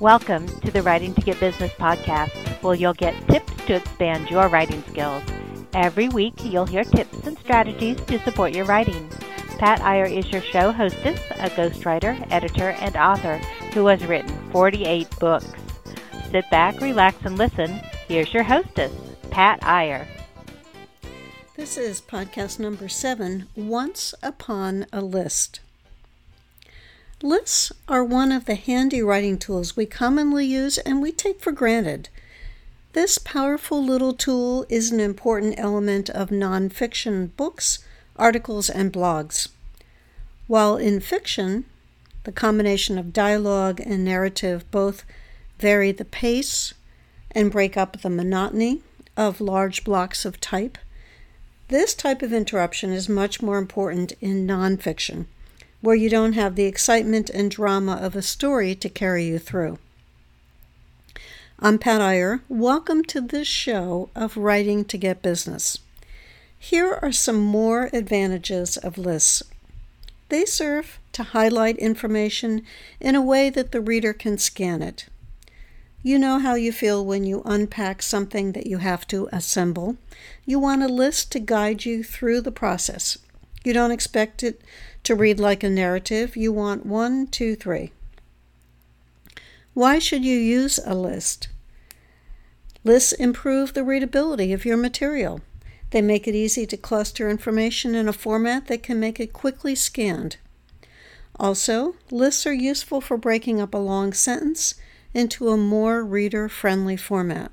Welcome to the Writing to Get Business podcast, where you'll get tips to expand your writing skills. Every week, you'll hear tips and strategies to support your writing. Pat Iyer is your show hostess, a ghostwriter, editor, and author who has written 48 books. Sit back, relax, and listen. Here's your hostess, Pat Iyer. This is podcast number seven Once Upon a List. Lists are one of the handy writing tools we commonly use and we take for granted. This powerful little tool is an important element of nonfiction books, articles, and blogs. While in fiction, the combination of dialogue and narrative both vary the pace and break up the monotony of large blocks of type, this type of interruption is much more important in nonfiction where you don't have the excitement and drama of a story to carry you through. I'm Pat Iyer. Welcome to this show of Writing to Get Business. Here are some more advantages of lists. They serve to highlight information in a way that the reader can scan it. You know how you feel when you unpack something that you have to assemble. You want a list to guide you through the process. You don't expect it to read like a narrative. You want one, two, three. Why should you use a list? Lists improve the readability of your material. They make it easy to cluster information in a format that can make it quickly scanned. Also, lists are useful for breaking up a long sentence into a more reader friendly format.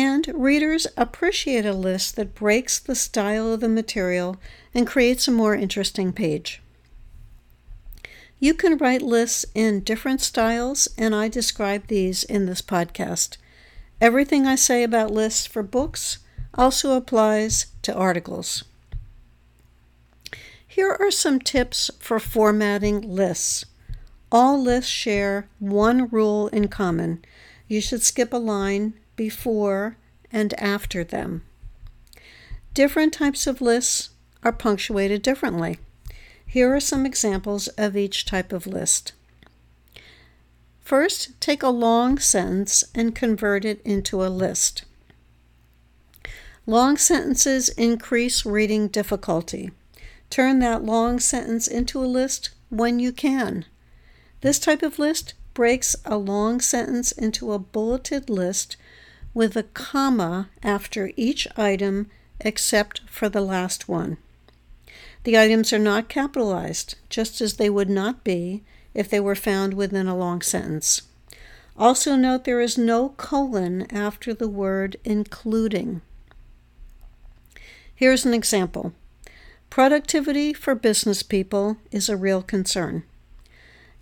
And readers appreciate a list that breaks the style of the material and creates a more interesting page. You can write lists in different styles, and I describe these in this podcast. Everything I say about lists for books also applies to articles. Here are some tips for formatting lists. All lists share one rule in common. You should skip a line before and after them. Different types of lists are punctuated differently. Here are some examples of each type of list. First, take a long sentence and convert it into a list. Long sentences increase reading difficulty. Turn that long sentence into a list when you can. This type of list breaks a long sentence into a bulleted list with a comma after each item except for the last one. The items are not capitalized, just as they would not be if they were found within a long sentence. Also, note there is no colon after the word including. Here's an example Productivity for business people is a real concern.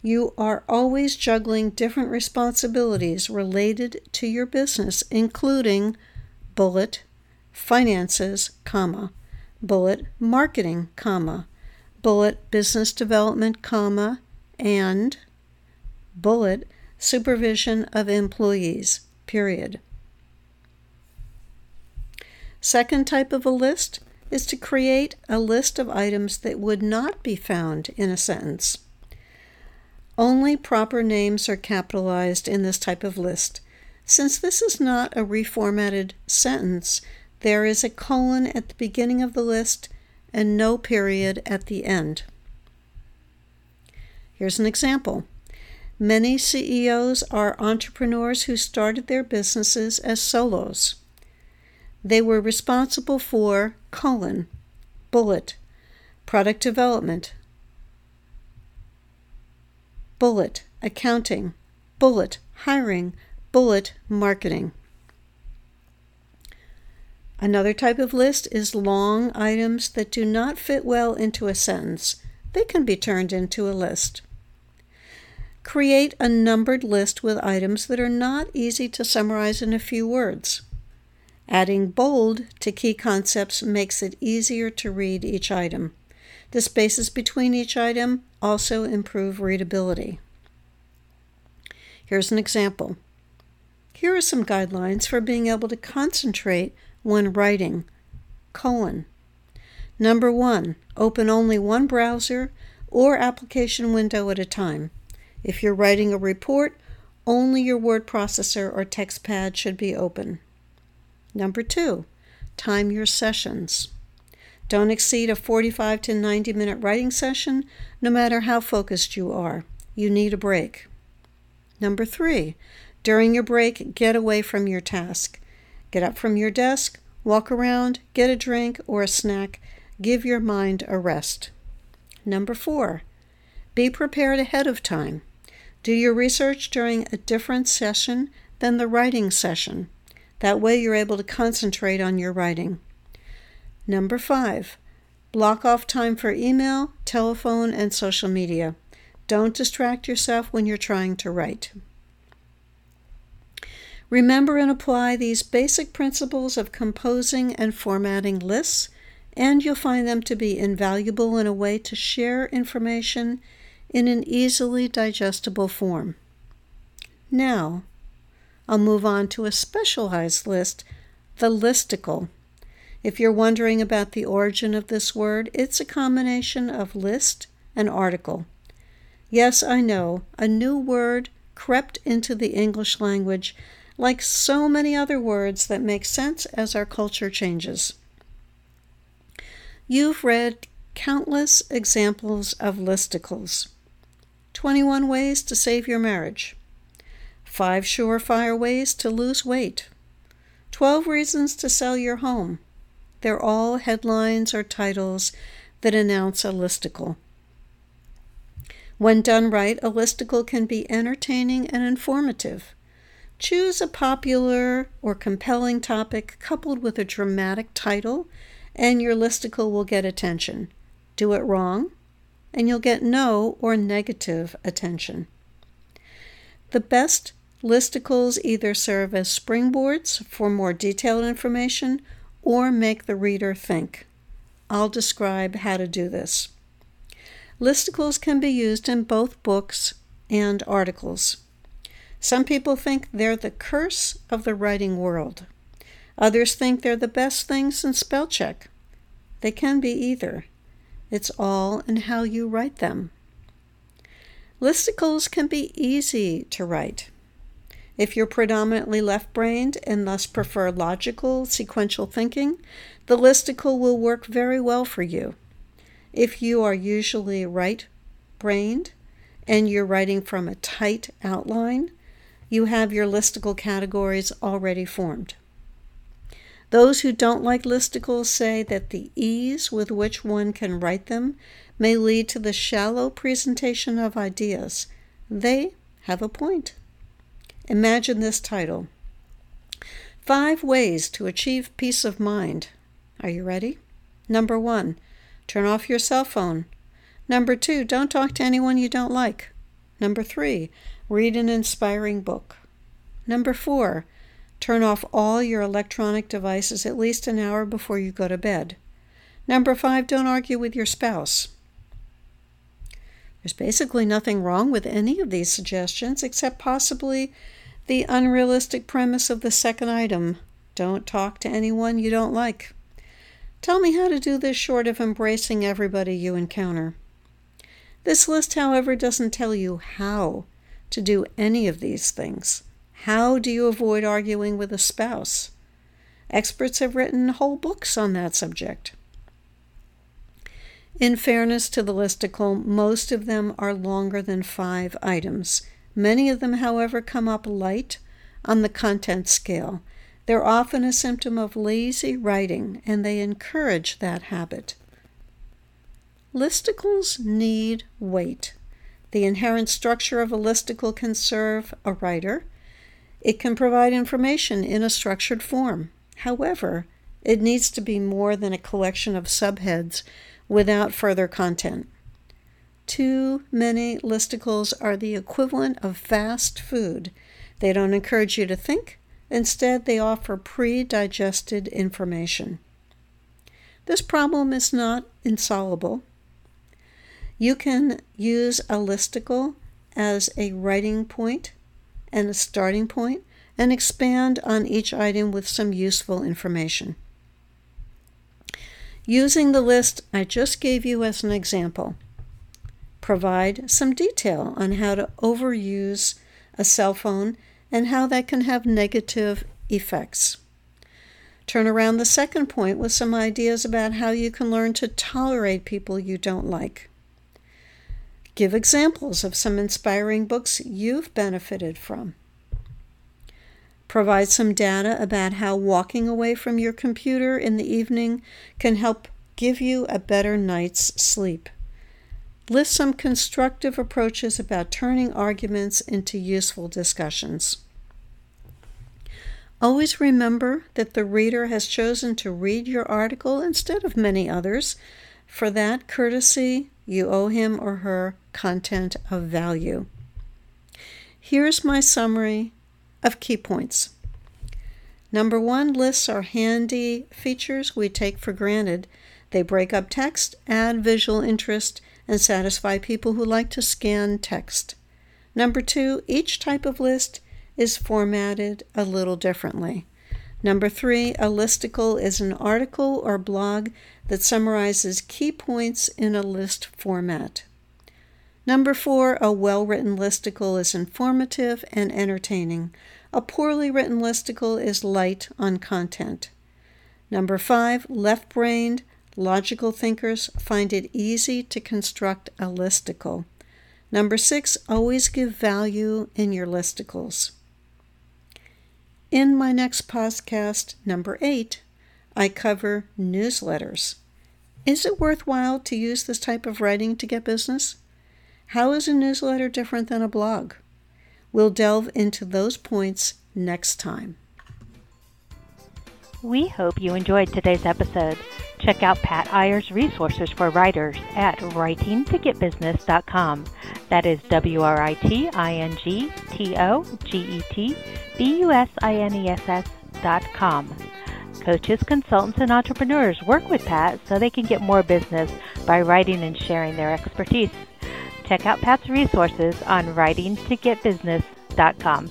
You are always juggling different responsibilities related to your business, including bullet, finances, comma, bullet, marketing, comma, bullet, business development, comma, and bullet, supervision of employees, period. Second type of a list is to create a list of items that would not be found in a sentence. Only proper names are capitalized in this type of list. Since this is not a reformatted sentence, there is a colon at the beginning of the list and no period at the end. Here's an example. Many CEOs are entrepreneurs who started their businesses as solos. They were responsible for colon, bullet, product development, bullet accounting, bullet hiring, bullet marketing. Another type of list is long items that do not fit well into a sentence. They can be turned into a list. Create a numbered list with items that are not easy to summarize in a few words. Adding bold to key concepts makes it easier to read each item. The spaces between each item also improve readability. Here's an example. Here are some guidelines for being able to concentrate when writing. Colon. Number one, open only one browser or application window at a time. If you're writing a report, only your word processor or text pad should be open. Number two, time your sessions. Don't exceed a 45 to 90 minute writing session, no matter how focused you are. You need a break. Number three, during your break, get away from your task. Get up from your desk, walk around, get a drink or a snack, give your mind a rest. Number four, be prepared ahead of time. Do your research during a different session than the writing session. That way, you're able to concentrate on your writing. Number five, block off time for email, telephone, and social media. Don't distract yourself when you're trying to write. Remember and apply these basic principles of composing and formatting lists, and you'll find them to be invaluable in a way to share information in an easily digestible form. Now, I'll move on to a specialized list, the listicle. If you're wondering about the origin of this word, it's a combination of list and article. Yes, I know, a new word crept into the English language like so many other words that make sense as our culture changes. You've read countless examples of listicles 21 ways to save your marriage, 5 surefire ways to lose weight, 12 reasons to sell your home, they're all headlines or titles that announce a listicle. When done right, a listicle can be entertaining and informative. Choose a popular or compelling topic coupled with a dramatic title, and your listicle will get attention. Do it wrong, and you'll get no or negative attention. The best listicles either serve as springboards for more detailed information or make the reader think. I'll describe how to do this. Listicles can be used in both books and articles. Some people think they're the curse of the writing world. Others think they're the best things in spell check. They can be either. It's all in how you write them. Listicles can be easy to write. If you're predominantly left brained and thus prefer logical, sequential thinking, the listicle will work very well for you. If you are usually right brained and you're writing from a tight outline, you have your listicle categories already formed. Those who don't like listicles say that the ease with which one can write them may lead to the shallow presentation of ideas. They have a point. Imagine this title Five Ways to Achieve Peace of Mind. Are you ready? Number one, turn off your cell phone. Number two, don't talk to anyone you don't like. Number three, read an inspiring book. Number four, turn off all your electronic devices at least an hour before you go to bed. Number five, don't argue with your spouse. There's basically nothing wrong with any of these suggestions except possibly the unrealistic premise of the second item don't talk to anyone you don't like. Tell me how to do this short of embracing everybody you encounter. This list, however, doesn't tell you how to do any of these things. How do you avoid arguing with a spouse? Experts have written whole books on that subject. In fairness to the listicle, most of them are longer than five items, Many of them, however, come up light on the content scale. They're often a symptom of lazy writing, and they encourage that habit. Listicles need weight. The inherent structure of a listicle can serve a writer. It can provide information in a structured form. However, it needs to be more than a collection of subheads without further content. Too many listicles are the equivalent of fast food. They don't encourage you to think, instead, they offer pre digested information. This problem is not insoluble. You can use a listicle as a writing point and a starting point and expand on each item with some useful information. Using the list I just gave you as an example, Provide some detail on how to overuse a cell phone and how that can have negative effects. Turn around the second point with some ideas about how you can learn to tolerate people you don't like. Give examples of some inspiring books you've benefited from. Provide some data about how walking away from your computer in the evening can help give you a better night's sleep. List some constructive approaches about turning arguments into useful discussions. Always remember that the reader has chosen to read your article instead of many others. For that courtesy, you owe him or her content of value. Here's my summary of key points. Number one, lists are handy features we take for granted. They break up text, add visual interest, and satisfy people who like to scan text. Number two, each type of list is formatted a little differently. Number three, a listicle is an article or blog that summarizes key points in a list format. Number four, a well written listicle is informative and entertaining. A poorly written listicle is light on content. Number five, left brained, logical thinkers find it easy to construct a listicle. Number six, always give value in your listicles. In my next podcast, number eight, I cover newsletters. Is it worthwhile to use this type of writing to get business? How is a newsletter different than a blog? We'll delve into those points next time. We hope you enjoyed today's episode. Check out Pat Iyer's resources for writers at writingtogetbusiness.com. That is W R I T I N G T O G E T B U S I N E S S dot com. Coaches, consultants, and entrepreneurs work with Pat so they can get more business by writing and sharing their expertise. Check out Pat's resources on writingtogetbusiness.com.